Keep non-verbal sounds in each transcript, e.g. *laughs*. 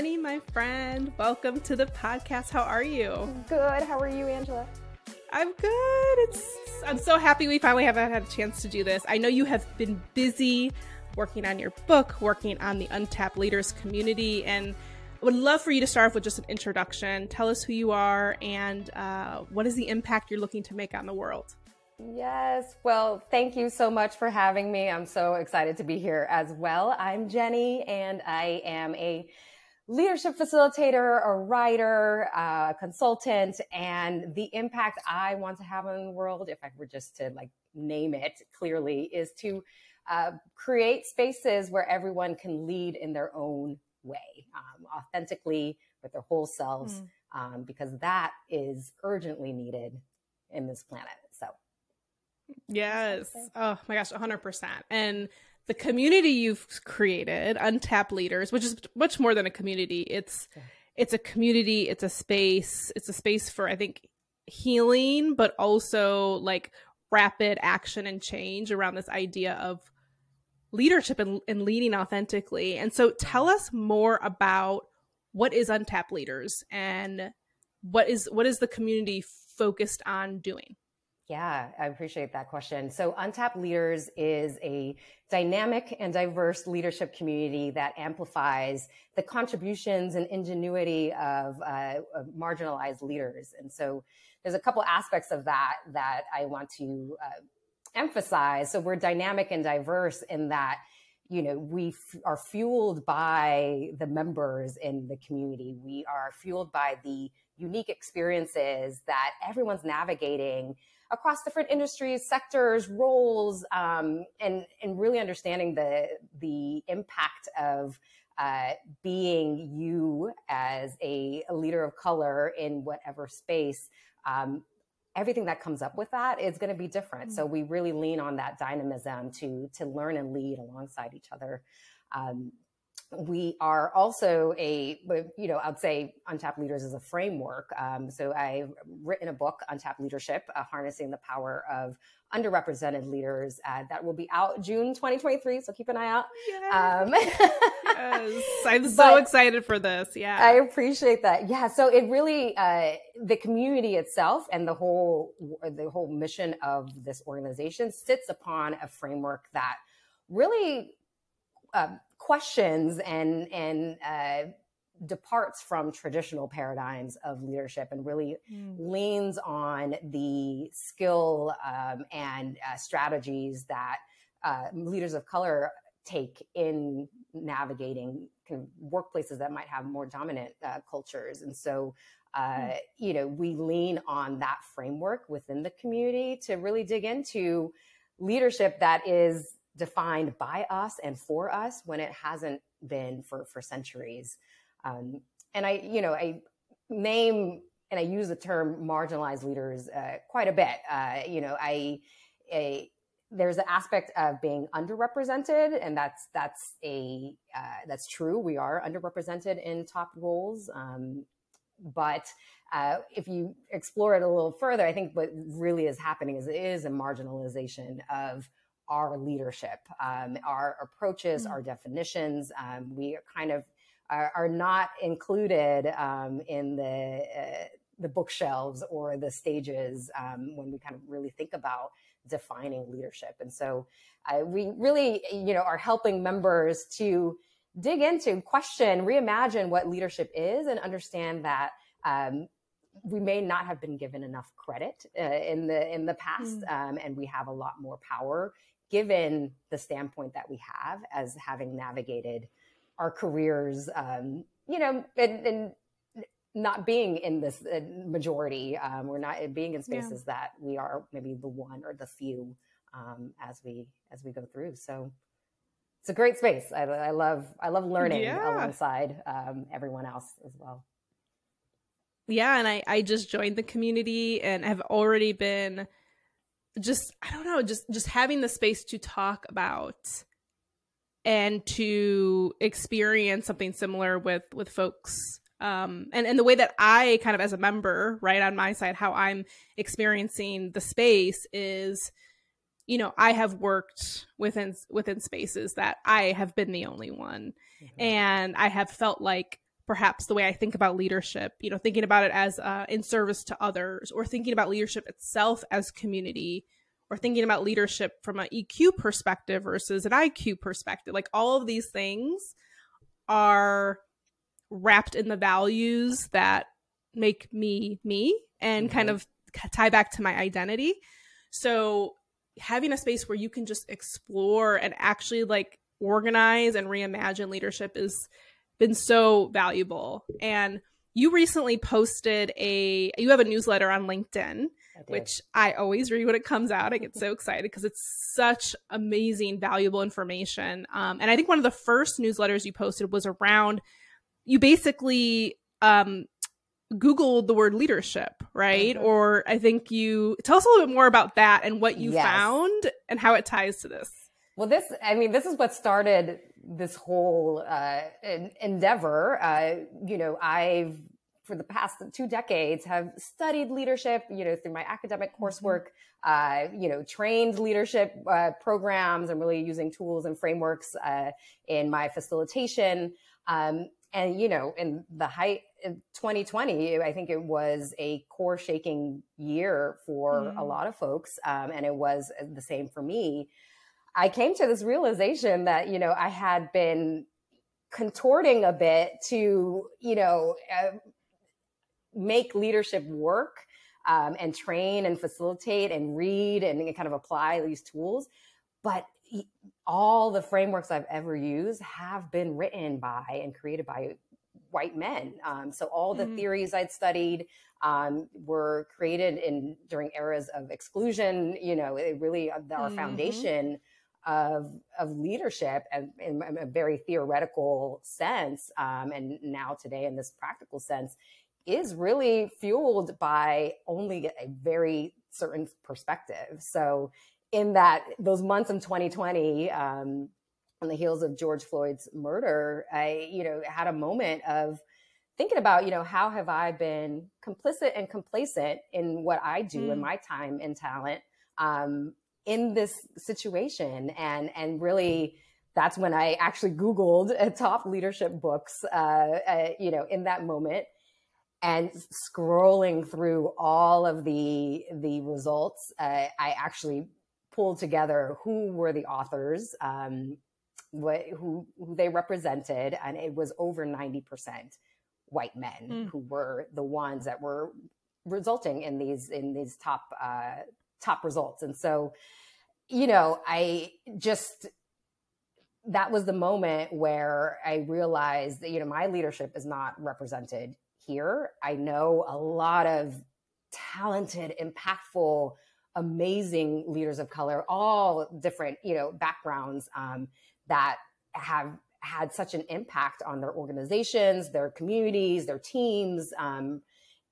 Jenny, my friend. Welcome to the podcast. How are you? Good. How are you, Angela? I'm good. It's I'm so happy we finally have had a chance to do this. I know you have been busy working on your book, working on the Untapped Leaders community, and I would love for you to start off with just an introduction. Tell us who you are and uh, what is the impact you're looking to make on the world. Yes. Well, thank you so much for having me. I'm so excited to be here as well. I'm Jenny, and I am a leadership facilitator, a writer, a consultant, and the impact I want to have on the world, if I were just to like name it clearly, is to uh, create spaces where everyone can lead in their own way, um, authentically with their whole selves, mm. um, because that is urgently needed in this planet. So, yes. Oh my gosh, 100%. And the community you've created, Untapped Leaders, which is much more than a community. It's it's a community, it's a space, it's a space for I think healing, but also like rapid action and change around this idea of leadership and, and leading authentically. And so tell us more about what is Untapped Leaders and what is what is the community focused on doing? Yeah, I appreciate that question. So Untapped Leaders is a dynamic and diverse leadership community that amplifies the contributions and ingenuity of, uh, of marginalized leaders. And so there's a couple aspects of that that I want to uh, emphasize. So we're dynamic and diverse in that you know we f- are fueled by the members in the community we are fueled by the unique experiences that everyone's navigating across different industries, sectors, roles, um, and and really understanding the the impact of uh, being you as a, a, leader of color in whatever space. Um, everything that comes up with that is going to be different. Mm-hmm. So we really lean on that dynamism to to learn and lead alongside each other. Um, we are also a, you know, I'd say Untapped Leaders is a framework. Um, so I've written a book, Untapped Leadership, uh, Harnessing the Power of Underrepresented Leaders, uh, that will be out June 2023. So keep an eye out. Um, yes, I'm *laughs* so excited for this. Yeah. I appreciate that. Yeah. So it really, uh, the community itself and the whole, the whole mission of this organization sits upon a framework that really, uh, questions and and uh, departs from traditional paradigms of leadership and really mm. leans on the skill um, and uh, strategies that uh, leaders of color take in navigating kind of workplaces that might have more dominant uh, cultures and so uh, mm. you know we lean on that framework within the community to really dig into leadership that is defined by us and for us when it hasn't been for for centuries. Um, and I, you know, I name and I use the term marginalized leaders uh, quite a bit. Uh, you know, I, there's an aspect of being underrepresented, and that's that's a uh, that's true. We are underrepresented in top roles, um, but uh, if you explore it a little further, I think what really is happening is it is a marginalization of our leadership, um, our approaches, mm-hmm. our definitions. Um, we kind of are, are not included um, in the uh, the bookshelves or the stages um, when we kind of really think about defining leadership. And so uh, we really, you know, are helping members to dig into, question, reimagine what leadership is, and understand that um, we may not have been given enough credit uh, in the in the past, mm. um, and we have a lot more power given the standpoint that we have as having navigated our careers, um, you know, and, and, not being in this uh, majority, um, we're not being in spaces yeah. that we are maybe the one or the few um, as we as we go through. So it's a great space. I, I love I love learning yeah. alongside um, everyone else as well. Yeah, and I I just joined the community and have already been just I don't know, just just having the space to talk about and to experience something similar with with folks um and and the way that I kind of as a member, right on my side how I'm experiencing the space is you know, I have worked within within spaces that I have been the only one mm-hmm. and I have felt like perhaps the way I think about leadership, you know, thinking about it as uh, in service to others, or thinking about leadership itself as community, or thinking about leadership from an EQ perspective versus an IQ perspective. Like all of these things are wrapped in the values that make me me and mm-hmm. kind of tie back to my identity. So having a space where you can just explore and actually like organize and reimagine leadership has been so valuable. And you recently posted a you have a newsletter on LinkedIn which I always read when it comes out. I get so excited because it's such amazing, valuable information. Um, and I think one of the first newsletters you posted was around you basically um, Googled the word leadership, right? Mm-hmm. Or I think you tell us a little bit more about that and what you yes. found and how it ties to this. Well, this, I mean, this is what started this whole uh, endeavor. Uh, you know, I've for the past two decades have studied leadership, you know, through my academic mm-hmm. coursework, uh, you know, trained leadership uh, programs. I'm really using tools and frameworks uh, in my facilitation. Um, and, you know, in the height of 2020, I think it was a core shaking year for mm. a lot of folks. Um, and it was the same for me. I came to this realization that, you know, I had been contorting a bit to, you know, uh, make leadership work um, and train and facilitate and read and kind of apply these tools. But all the frameworks I've ever used have been written by and created by white men. Um, so all the mm-hmm. theories I'd studied um, were created in during eras of exclusion. You know, it really our mm-hmm. foundation of of leadership and in a very theoretical sense, um, and now today in this practical sense is really fueled by only a very certain perspective. So, in that those months in 2020, um, on the heels of George Floyd's murder, I, you know, had a moment of thinking about, you know, how have I been complicit and complacent in what I do mm. in my time and talent um, in this situation, and and really. That's when I actually Googled uh, top leadership books, uh, uh, you know, in that moment, and scrolling through all of the the results, uh, I actually pulled together who were the authors, um, what who who they represented, and it was over ninety percent white men mm. who were the ones that were resulting in these in these top uh, top results. And so, you know, I just that was the moment where I realized that you know my leadership is not represented here. I know a lot of talented, impactful, amazing leaders of color, all different, you know, backgrounds um, that have had such an impact on their organizations, their communities, their teams, um,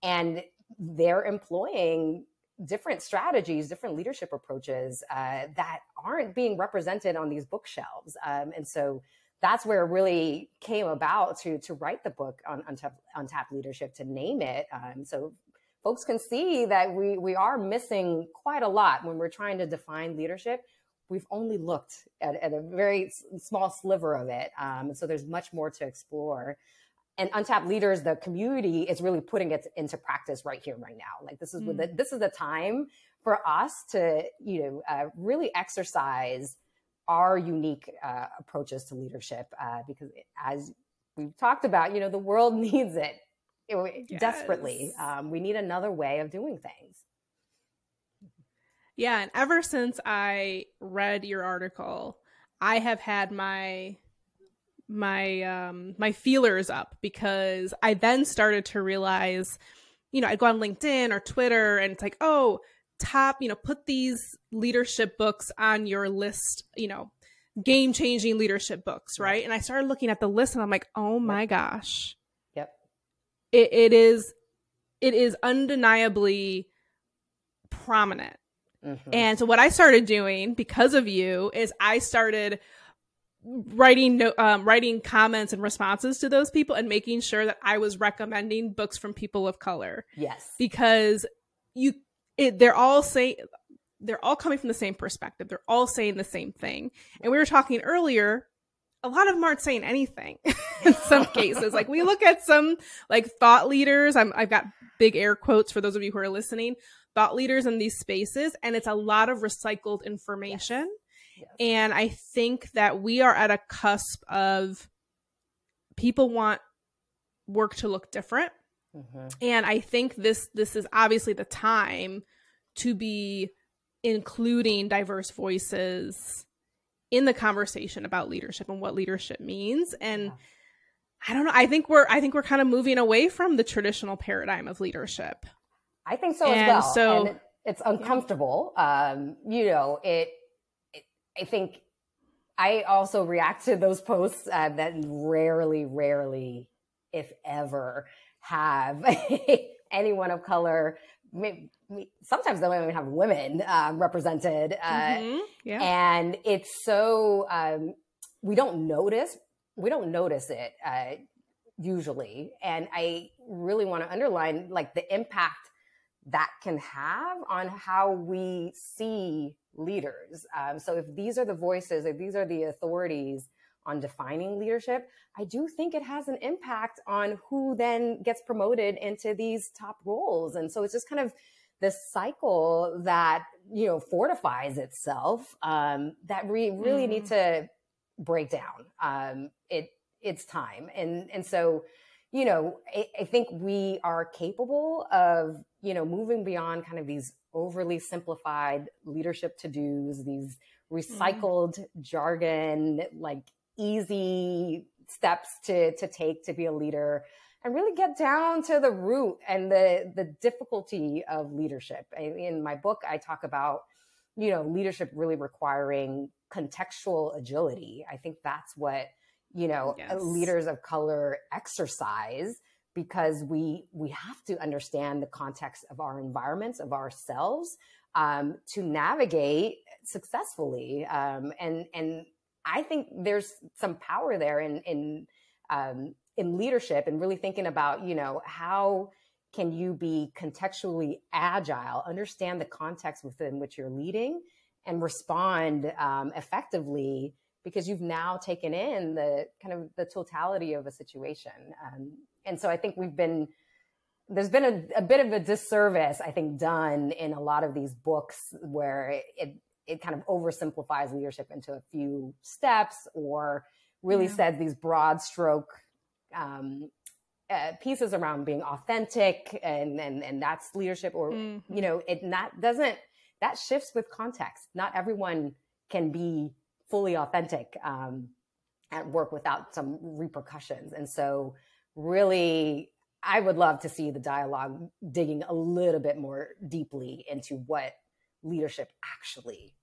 and they're employing different strategies, different leadership approaches uh, that aren't being represented on these bookshelves. Um, and so that's where it really came about to to write the book on untapped, untapped leadership to name it. Um, so folks can see that we we are missing quite a lot when we're trying to define leadership. We've only looked at, at a very small sliver of it. Um, so there's much more to explore and untapped leaders the community is really putting it into practice right here right now like this is mm. the, this is the time for us to you know uh, really exercise our unique uh, approaches to leadership uh, because as we've talked about you know the world *laughs* needs it, it yes. desperately um, we need another way of doing things yeah and ever since i read your article i have had my my um my feelers up because i then started to realize you know i go on linkedin or twitter and it's like oh top, you know, put these leadership books on your list, you know, game changing leadership books, right? And I started looking at the list and I'm like, oh my gosh. Yep. It, it is, it is undeniably prominent. Mm-hmm. And so what I started doing because of you is I started writing no, um, writing comments and responses to those people and making sure that I was recommending books from people of color. Yes. Because you it, they're all saying they're all coming from the same perspective. They're all saying the same thing. And we were talking earlier a lot of them aren't saying anything *laughs* in some *laughs* cases. Like we look at some like thought leaders. I'm, I've got big air quotes for those of you who are listening. Thought leaders in these spaces, and it's a lot of recycled information. Yes. Yes. And I think that we are at a cusp of people want work to look different. Mm-hmm. And I think this this is obviously the time to be including diverse voices in the conversation about leadership and what leadership means and yeah. I don't know. I think we're I think we're kind of moving away from the traditional paradigm of leadership. I think so and as well. So and it's uncomfortable. Um, you know, it, I think I also react to those posts uh, that rarely, rarely, if ever, have *laughs* anyone of color sometimes they don't even have women um, represented. Uh, mm-hmm. yeah. And it's so, um, we don't notice, we don't notice it uh, usually. And I really want to underline like the impact that can have on how we see leaders. Um, so if these are the voices, if these are the authorities on defining leadership, I do think it has an impact on who then gets promoted into these top roles. And so it's just kind of this cycle that, you know, fortifies itself um, that we really mm. need mm-hmm. to break down. Um, it, it's time. And, and so, you know, I, I think we are capable of, you know, moving beyond kind of these overly simplified leadership to dos, these mm-hmm. recycled mm. jargon, like easy steps to to take to be a leader and really get down to the root and the the difficulty of leadership. In my book, I talk about you know leadership really requiring contextual agility. I think that's what you know yes. leaders of color exercise because we we have to understand the context of our environments of ourselves um, to navigate successfully um, and and I think there's some power there in in um, in leadership and really thinking about you know how can you be contextually agile, understand the context within which you're leading, and respond um, effectively because you've now taken in the kind of the totality of a situation. Um, and so I think we've been there's been a, a, bit of a disservice, I think, done in a lot of these books where it, it kind of oversimplifies leadership into a few steps or really yeah. says these broad stroke um, uh, pieces around being authentic and, and and that's leadership or mm-hmm. you know it not doesn't that shifts with context not everyone can be fully authentic um, at work without some repercussions and so really i would love to see the dialogue digging a little bit more deeply into what leadership actually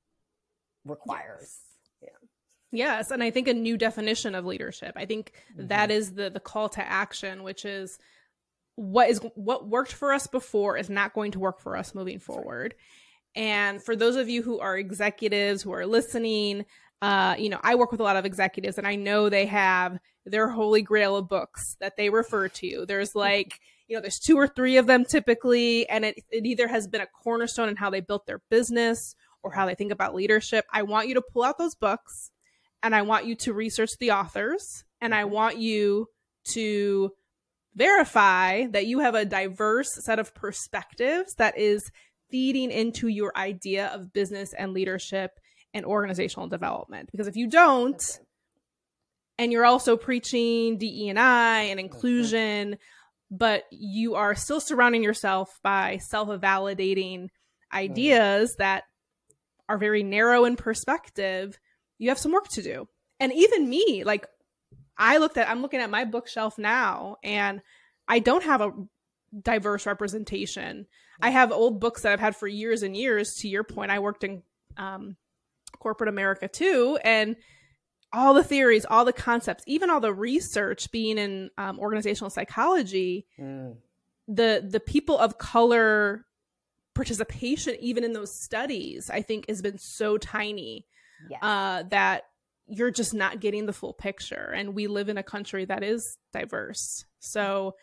requires. Yes. Yeah. Yes, and I think a new definition of leadership. I think mm-hmm. that is the the call to action, which is what is what worked for us before is not going to work for us moving forward. And for those of you who are executives who are listening, uh, you know, I work with a lot of executives and I know they have their holy grail of books that they refer to. There's *laughs* like, you know, there's two or three of them typically, and it, it either has been a cornerstone in how they built their business or how they think about leadership, I want you to pull out those books and I want you to research the authors and I want you to verify that you have a diverse set of perspectives that is feeding into your idea of business and leadership and organizational development. Because if you don't, and you're also preaching DE&I and mm-hmm. inclusion, but you are still surrounding yourself by self-validating ideas mm-hmm. that are very narrow in perspective, you have some work to do. And even me, like I looked at, I'm looking at my bookshelf now and I don't have a diverse representation. I mm-hmm. have old books that I've had for years and years. To your point, I worked in um, corporate America too. And all the theories, all the concepts, even all the research being in um, organizational psychology, mm. the the people of color participation even in those studies i think has been so tiny yes. uh, that you're just not getting the full picture and we live in a country that is diverse so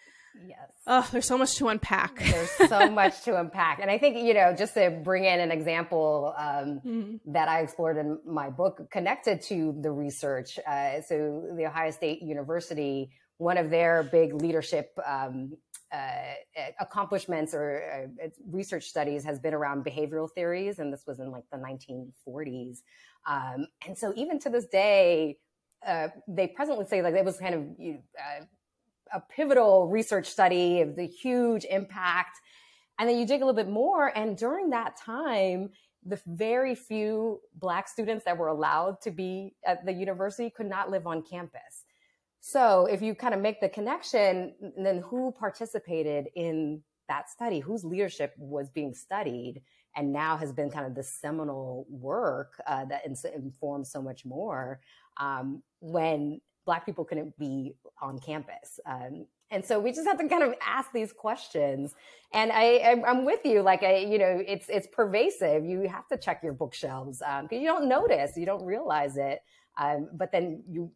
Yes. Oh, there's so much to unpack. there's so *laughs* much to unpack. And I think, you know, just to bring in an example um, mm-hmm. that I explored in my book connected to the research. Uh, so, the Ohio State University, one of their big leadership um, uh, accomplishments or uh, research studies has been around behavioral theories. And this was in like the 1940s. Um, and so, even to this day, uh, they presently say like it was kind of uh, a pivotal research study of the huge impact. And then you dig a little bit more. And during that time, the very few Black students that were allowed to be at the university could not live on campus. So if you kind of make the connection, then who participated in that study? Whose leadership was being studied? And now has been kind of the seminal work uh, that informs so much more um, when Black people couldn't be on campus. Um, and so we just have to kind of ask these questions. And I, I'm with you. Like, I, you know, it's, it's pervasive. You have to check your bookshelves because um, you don't notice, you don't realize it. Um, but then you,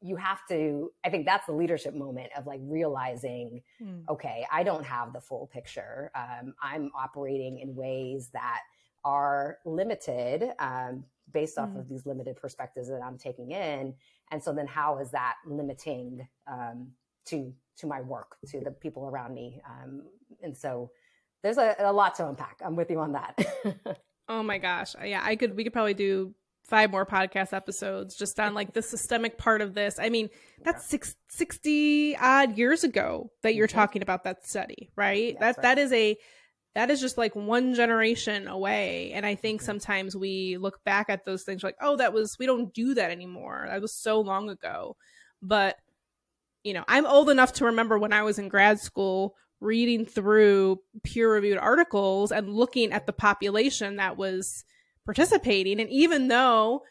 you have to, I think that's the leadership moment of like realizing, mm. okay, I don't have the full picture. Um, I'm operating in ways that are limited um, based off mm. of these limited perspectives that I'm taking in. And so then how is that limiting um, to to my work, to the people around me? Um, and so there's a, a lot to unpack. I'm with you on that. *laughs* oh my gosh. Yeah, I could we could probably do five more podcast episodes just on like the systemic part of this. I mean, that's six, 60 odd years ago that you're mm-hmm. talking about that study, right? That's that right. that is a that is just like one generation away. And I think sometimes we look back at those things like, oh, that was, we don't do that anymore. That was so long ago. But, you know, I'm old enough to remember when I was in grad school reading through peer reviewed articles and looking at the population that was participating. And even though,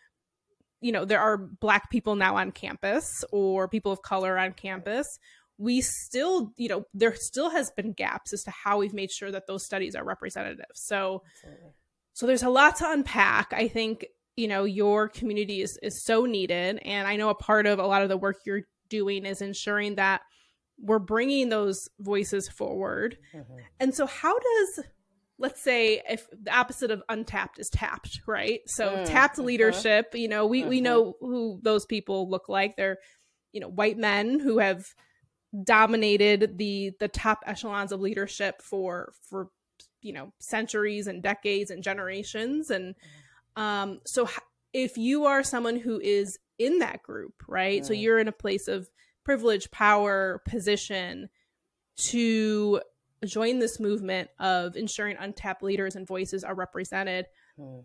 you know, there are black people now on campus or people of color on campus, we still, you know, there still has been gaps as to how we've made sure that those studies are representative. So, Absolutely. so there's a lot to unpack. I think, you know, your community is, is so needed. And I know a part of a lot of the work you're doing is ensuring that we're bringing those voices forward. Mm-hmm. And so, how does let's say if the opposite of untapped is tapped, right? So mm, tapped uh-huh. leadership, you know, we, we mm-hmm. know who those people look like. They're, you know, white men who have dominated the the top echelons of leadership for for you know centuries and decades and generations. And um so if you are someone who is in that group right? So you're in a place of privilege power position to join this movement of ensuring untapped leaders and voices are represented. Mm.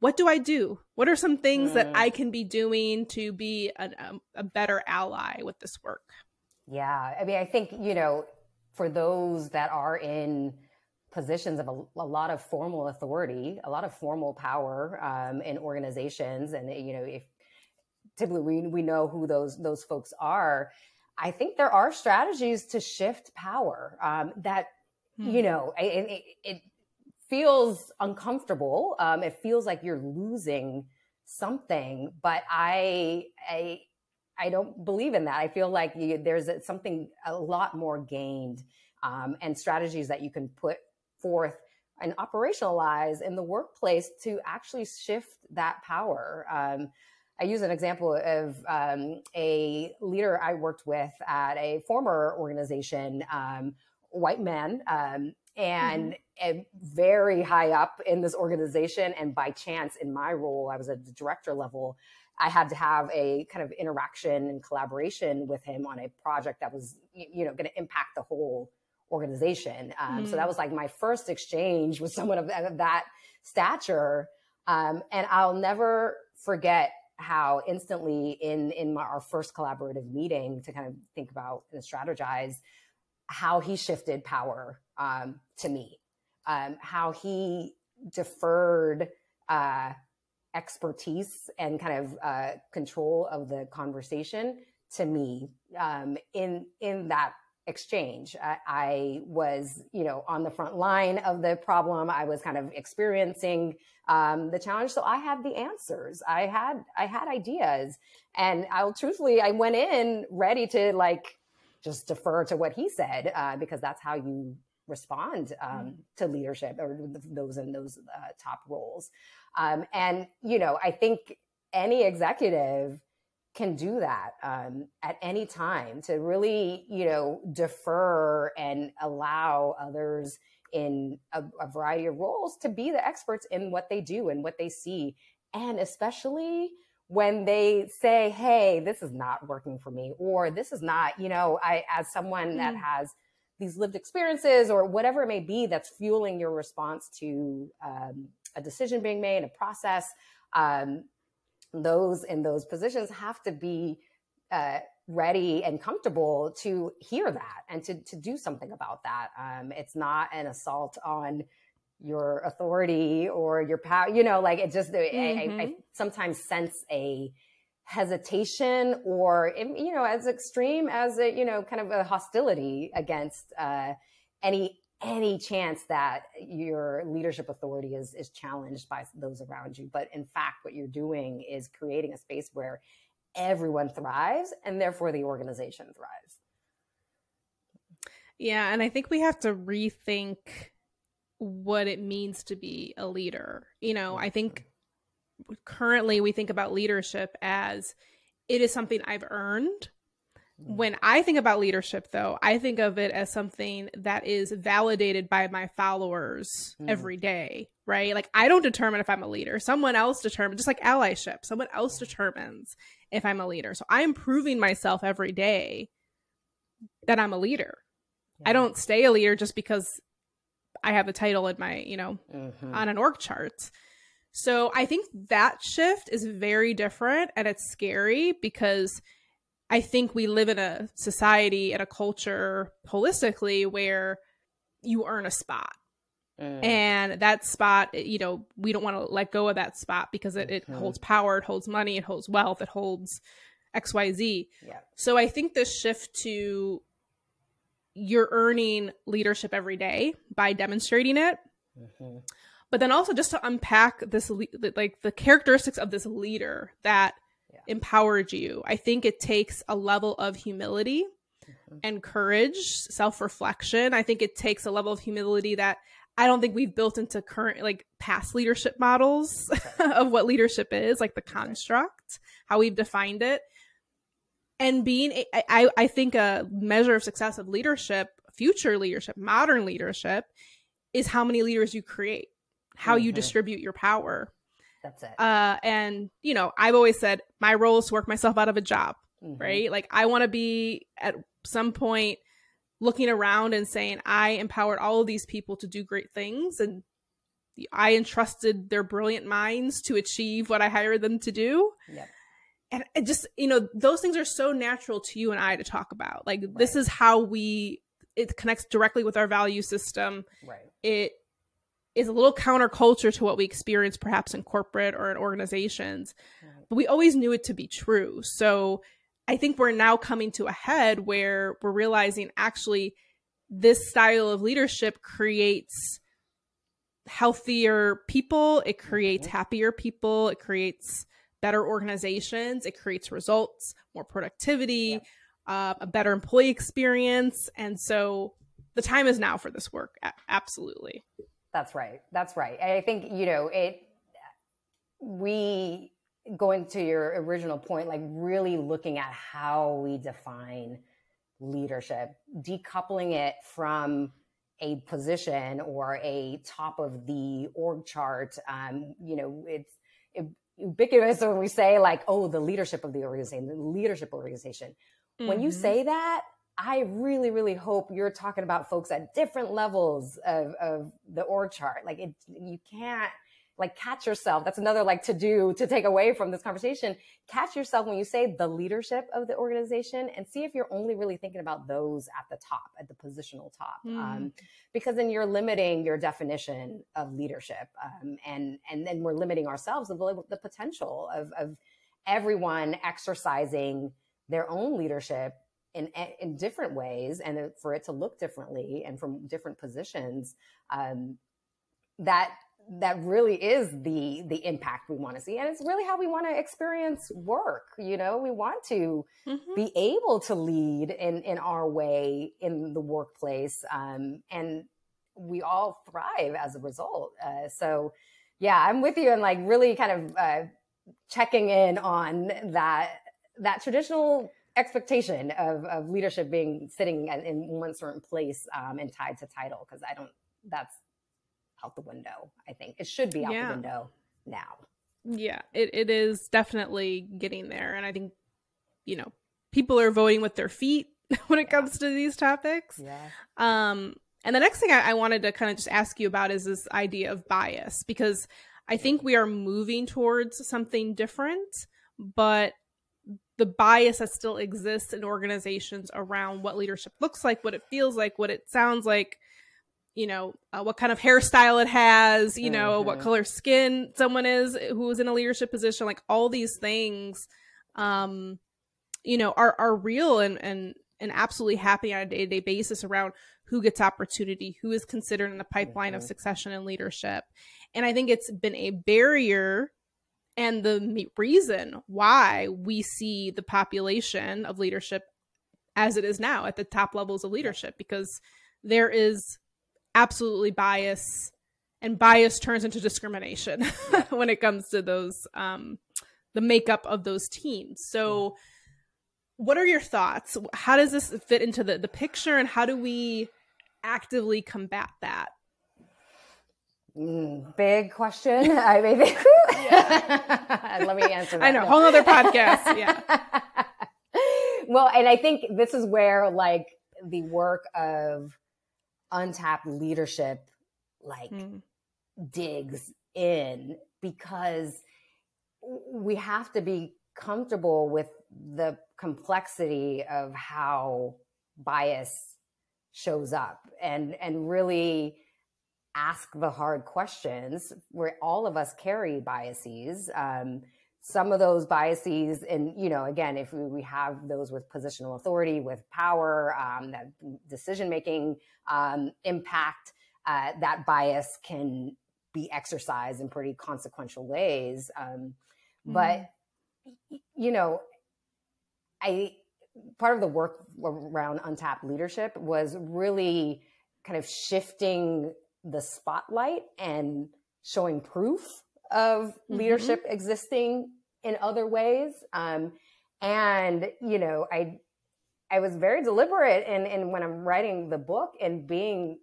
what do i do? What are some things mm. that i can be doing to be a, a better ally with this work yeah. I mean, I think, you know, for those that are in positions of a, a lot of formal authority, a lot of formal power um, in organizations, and, you know, if typically we, we know who those, those folks are, I think there are strategies to shift power um, that, hmm. you know, it, it, it feels uncomfortable. Um, it feels like you're losing something, but I, I, I don't believe in that. I feel like you, there's a, something a lot more gained um, and strategies that you can put forth and operationalize in the workplace to actually shift that power. Um, I use an example of um, a leader I worked with at a former organization, um, white man, um, and mm-hmm. very high up in this organization. And by chance, in my role, I was at the director level. I had to have a kind of interaction and collaboration with him on a project that was, you know, going to impact the whole organization. Um, mm. So that mm. was like my first exchange with someone of, of that stature. Um, and I'll never forget how instantly in in my, our first collaborative meeting to kind of think about and strategize how he shifted power um, to me, um, how he deferred uh, expertise and kind of uh, control of the conversation to me um, in in that exchange. I, I, was, you know, on the front line of the problem. I was kind of experiencing um, the challenge, so I had the answers. I had I had ideas, and I'll truthfully, I went in ready to like just defer to what he said uh, because that's how you respond um, mm. to leadership or those in those uh, top roles. Um, and you know, I think any executive can do that um, at any time to really, you know, defer and allow others in a, a, variety of roles to be the experts in what they do and what they see. And especially when they say, hey, this is not working for me, or this is not, you know, I, as someone that has these lived experiences or whatever it may be that's fueling your response to um, a decision being made, a process. Um, those in those positions have to be uh, ready and comfortable to hear that and to, to do something about that. Um, it's not an assault on your authority or your power, you know, like it just, mm-hmm. I, I, I, mm-hmm. sometimes sense a hesitation or, you know, as extreme as a, you know, kind of a hostility against uh, any any chance that your leadership authority is is challenged by those around you. But in fact what you're doing is creating a space where everyone thrives and therefore the organization thrives. Yeah and i think we have to rethink what it means to be a leader. You know i think currently we think about leadership as it is something i've earned when I think about leadership, though, I think of it as something that is validated by my followers mm. every day, right? Like, I don't determine if I'm a leader. Someone else determines, just like allyship, someone else determines if I'm a leader. So I'm proving myself every day that I'm a leader. Yeah. I don't stay a leader just because I have a title in my, you know, mm-hmm. on an org chart. So I think that shift is very different and it's scary because I think we live in a society and a culture holistically where you earn a spot. Mm. And that spot, you know, we don't want to let go of that spot because it, mm-hmm. it holds power, it holds money, it holds wealth, it holds XYZ. Yeah. So I think this shift to you're earning leadership every day by demonstrating it. Mm-hmm. But then also just to unpack this, like the characteristics of this leader that empowered you. I think it takes a level of humility mm-hmm. and courage, self reflection. I think it takes a level of humility that I don't think we've built into current, like past leadership models *laughs* of what leadership is, like the construct, how we've defined it. And being, I, I think a measure of success of leadership, future leadership, modern leadership, is how many leaders you create, how mm-hmm. you distribute your power. That's it. Uh, and you know, I've always said my role is to work myself out of a job, mm-hmm. right? Like I want to be at some point looking around and saying I empowered all of these people to do great things and I entrusted their brilliant minds to achieve what I hired them to do. Yep. And it just, you know, those things are so natural to you and I to talk about. Like right. this is how we it connects directly with our value system. Right. It is a little counterculture to what we experience perhaps in corporate or in organizations. But we always knew it to be true. So I think we're now coming to a head where we're realizing actually this style of leadership creates healthier people, it creates mm-hmm. happier people, it creates better organizations, it creates results, more productivity, yeah. uh, a better employee experience. And so the time is now for this work. Absolutely. That's right. That's right. I think, you know, it, we, going to your original point, like really looking at how we define leadership, decoupling it from a position or a top of the org chart. Um, you know, it's it, ubiquitous when we say like, oh, the leadership of the organization, the leadership organization. Mm-hmm. When you mm-hmm. say that, I really, really hope you're talking about folks at different levels of, of the org chart. Like it, you can't like catch yourself. That's another like to do to take away from this conversation. Catch yourself when you say the leadership of the organization and see if you're only really thinking about those at the top, at the positional top. Mm. Um, because then you're limiting your definition of leadership. Um, and, and then we're limiting ourselves of the, the potential of, of everyone exercising their own leadership in in different ways and for it to look differently and from different positions um, that that really is the the impact we want to see and it's really how we want to experience work you know we want to mm-hmm. be able to lead in in our way in the workplace um, and we all thrive as a result uh, so yeah i'm with you and like really kind of uh, checking in on that that traditional expectation of, of leadership being sitting in one certain place um, and tied to title because i don't that's out the window. I think it should be out yeah. the window now. Yeah, it, it is definitely getting there. And I think, you know, people are voting with their feet *laughs* when it comes to these topics. Yeah. Um, and the next thing I, I wanted to kind of just ask you about is this idea of bias, because I think we are moving towards something different, but the bias that still exists in organizations around what leadership looks like, what it feels like, what it sounds like, you know uh, what kind of hairstyle it has you know mm-hmm. what color skin someone is who is in a leadership position like all these things um you know are are real and and and absolutely happening on a day-to-day basis around who gets opportunity who is considered in the pipeline mm-hmm. of succession and leadership and i think it's been a barrier and the reason why we see the population of leadership as it is now at the top levels of leadership because there is absolutely bias and bias turns into discrimination *laughs* when it comes to those um, the makeup of those teams. So what are your thoughts? How does this fit into the, the picture and how do we actively combat that mm, big question i mean *laughs* let me answer that i know no. whole other podcast yeah *laughs* well and i think this is where like the work of untapped leadership like mm. digs in because we have to be comfortable with the complexity of how bias shows up and and really ask the hard questions where all of us carry biases um, some of those biases and you know again if we have those with positional authority with power um, that decision making um, impact uh, that bias can be exercised in pretty consequential ways um, mm-hmm. but you know i part of the work around untapped leadership was really kind of shifting the spotlight and showing proof of mm-hmm. leadership existing in other ways. Um, and you know, I I was very deliberate in, in when I'm writing the book and being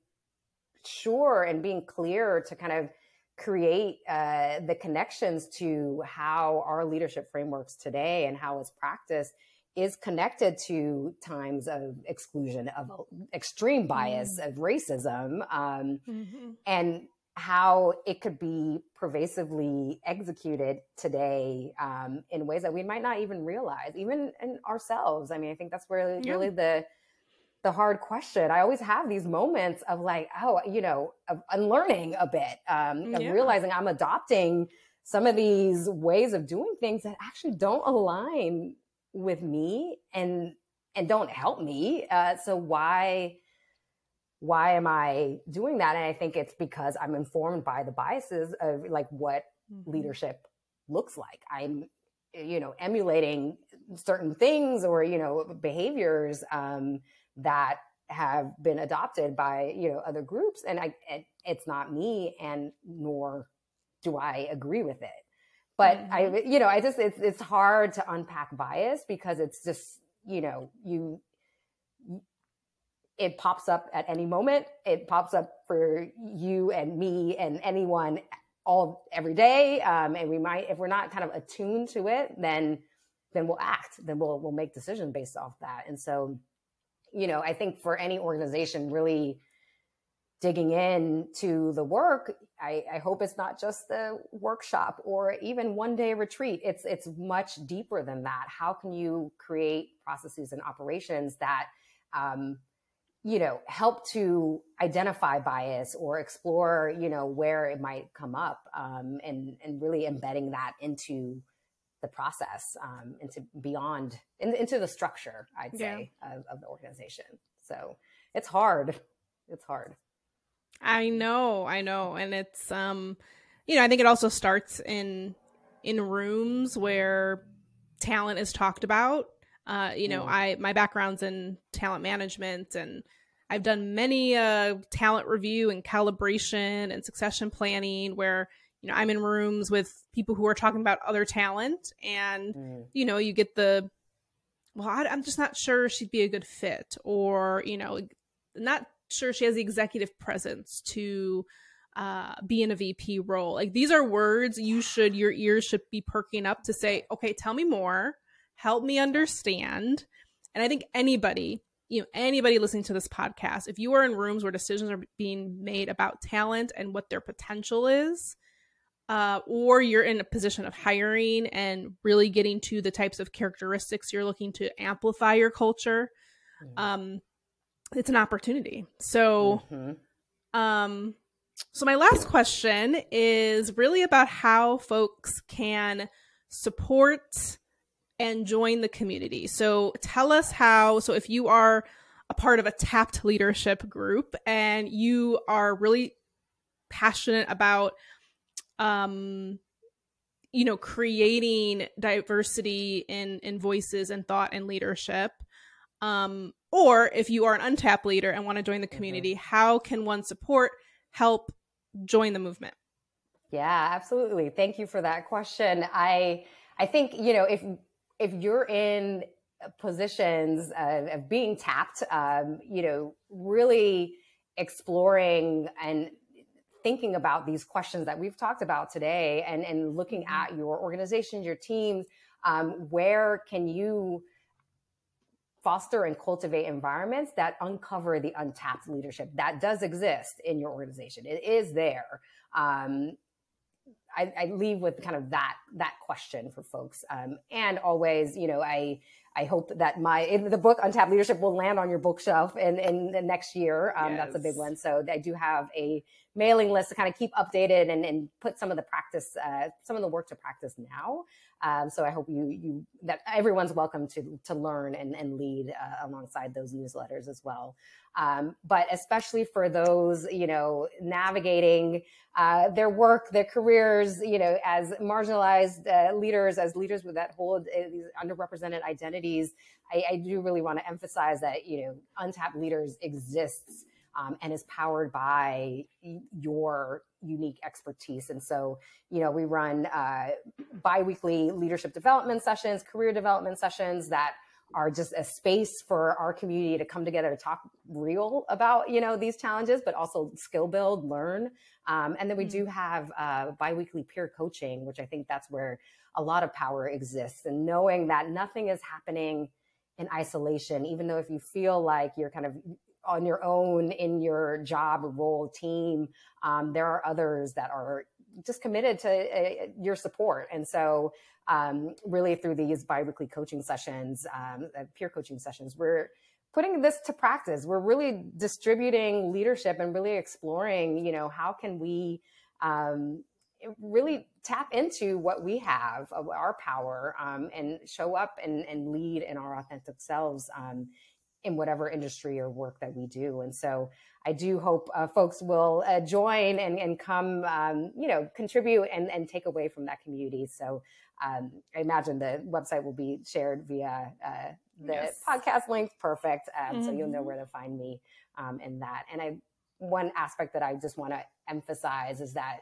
sure and being clear to kind of create uh, the connections to how our leadership frameworks today and how it's practiced is connected to times of exclusion of extreme bias mm-hmm. of racism um, mm-hmm. and how it could be pervasively executed today um, in ways that we might not even realize, even in ourselves. I mean, I think that's where yeah. really the the hard question. I always have these moments of like, oh, you know, of unlearning a bit, um, of realizing I'm adopting some of these ways of doing things that actually don't align with me and and don't help me. Uh, so why? why am I doing that? And I think it's because I'm informed by the biases of like what mm-hmm. leadership looks like. I'm, you know, emulating certain things or, you know, behaviors um, that have been adopted by, you know, other groups. And I, it, it's not me and nor do I agree with it. But mm-hmm. I, you know, I just, it's, it's hard to unpack bias because it's just, you know, you, it pops up at any moment. It pops up for you and me and anyone all every day. Um, and we might, if we're not kind of attuned to it, then then we'll act. Then we'll we'll make decisions based off that. And so, you know, I think for any organization really digging in to the work, I, I hope it's not just the workshop or even one day retreat. It's it's much deeper than that. How can you create processes and operations that um, you know, help to identify bias or explore, you know, where it might come up, um, and and really embedding that into the process, um, into beyond in, into the structure, I'd say, yeah. of, of the organization. So it's hard. It's hard. I know, I know. And it's um you know, I think it also starts in in rooms where talent is talked about. Uh, you know, mm. I my background's in talent management and I've done many uh talent review and calibration and succession planning where you know, I'm in rooms with people who are talking about other talent and mm. you know, you get the well, I, I'm just not sure she'd be a good fit or, you know, not sure she has the executive presence to uh, be in a VP role. Like these are words you should, your ears should be perking up to say, okay, tell me more, help me understand. And I think anybody, you know, anybody listening to this podcast, if you are in rooms where decisions are being made about talent and what their potential is, uh, or you're in a position of hiring and really getting to the types of characteristics you're looking to amplify your culture, mm-hmm. um, it's an opportunity. So, mm-hmm. um, so my last question is really about how folks can support and join the community. So tell us how. So if you are a part of a tapped leadership group and you are really passionate about um you know creating diversity in in voices and thought and leadership um or if you are an untapped leader and want to join the mm-hmm. community mm-hmm. how can one support help join the movement yeah absolutely thank you for that question i i think you know if if you're in positions of, of being tapped um you know really exploring and thinking about these questions that we've talked about today and, and looking mm-hmm. at your organization, your teams, um, where can you foster and cultivate environments that uncover the untapped leadership that does exist in your organization. It is there. Um, I, I, leave with kind of that that question for folks, um, and always, you know, I I hope that my the book Untapped Leadership will land on your bookshelf in in the next year. Um, yes. That's a big one. So I do have a mailing list to kind of keep updated and, and put some of the practice, uh, some of the work to practice now. Um, so I hope you you that everyone's welcome to to learn and, and lead uh, alongside those newsletters as well. Um, but especially for those you know navigating uh, their work, their careers, you know, as marginalized uh, leaders, as leaders with that hold uh, these underrepresented identities, I, I do really want to emphasize that you know untapped leaders exists um, and is powered by your unique expertise. And so, you know, we run uh, biweekly leadership development sessions, career development sessions that are just a space for our community to come together to talk real about you know these challenges but also skill build learn um, and then we do mm-hmm. have uh, biweekly peer coaching which i think that's where a lot of power exists and knowing that nothing is happening in isolation even though if you feel like you're kind of on your own in your job role team um, there are others that are just committed to uh, your support. And so um, really through these biweekly coaching sessions um, uh, peer coaching sessions we're putting this to practice. We're really distributing leadership and really exploring you know how can we um, really tap into what we have of our power um, and show up and, and lead in our authentic selves um, in whatever industry or work that we do. And so I do hope uh, folks will uh, join and, and come, um, you know, contribute and, and take away from that community. So um, I imagine the website will be shared via uh, the yes. podcast link. Perfect. Um, mm-hmm. So you'll know mm-hmm. where to find me um, in that. And I, one aspect that I just want to emphasize is that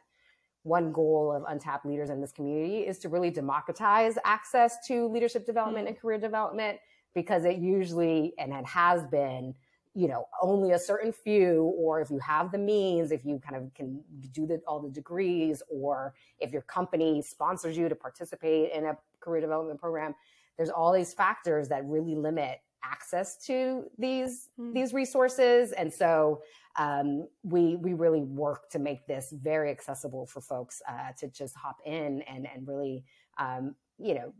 one goal of untapped leaders in this community is to really democratize access to leadership development mm-hmm. and career development because it usually, and it has been, you know, only a certain few, or if you have the means, if you kind of can do the, all the degrees, or if your company sponsors you to participate in a career development program, there's all these factors that really limit access to these mm. these resources and so um, we we really work to make this very accessible for folks uh, to just hop in and and really um, you know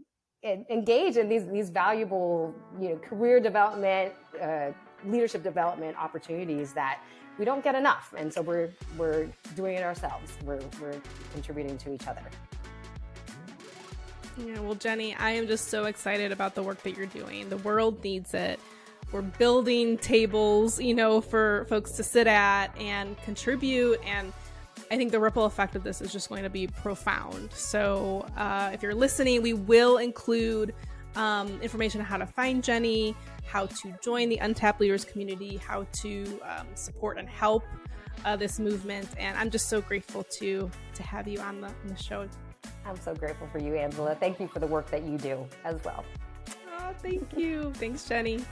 engage in these these valuable you know career development uh, leadership development opportunities that we don't get enough. And so we're we're doing it ourselves. We're we're contributing to each other. Yeah well jenny i am just so excited about the work that you're doing. The world needs it. We're building tables, you know, for folks to sit at and contribute. And I think the ripple effect of this is just going to be profound. So uh, if you're listening, we will include um, information on how to find Jenny, how to join the Untapped Leaders community, how to um, support and help uh, this movement. And I'm just so grateful to to have you on the, on the show. I'm so grateful for you, Angela. Thank you for the work that you do as well. Oh, thank you. Thanks, Jenny.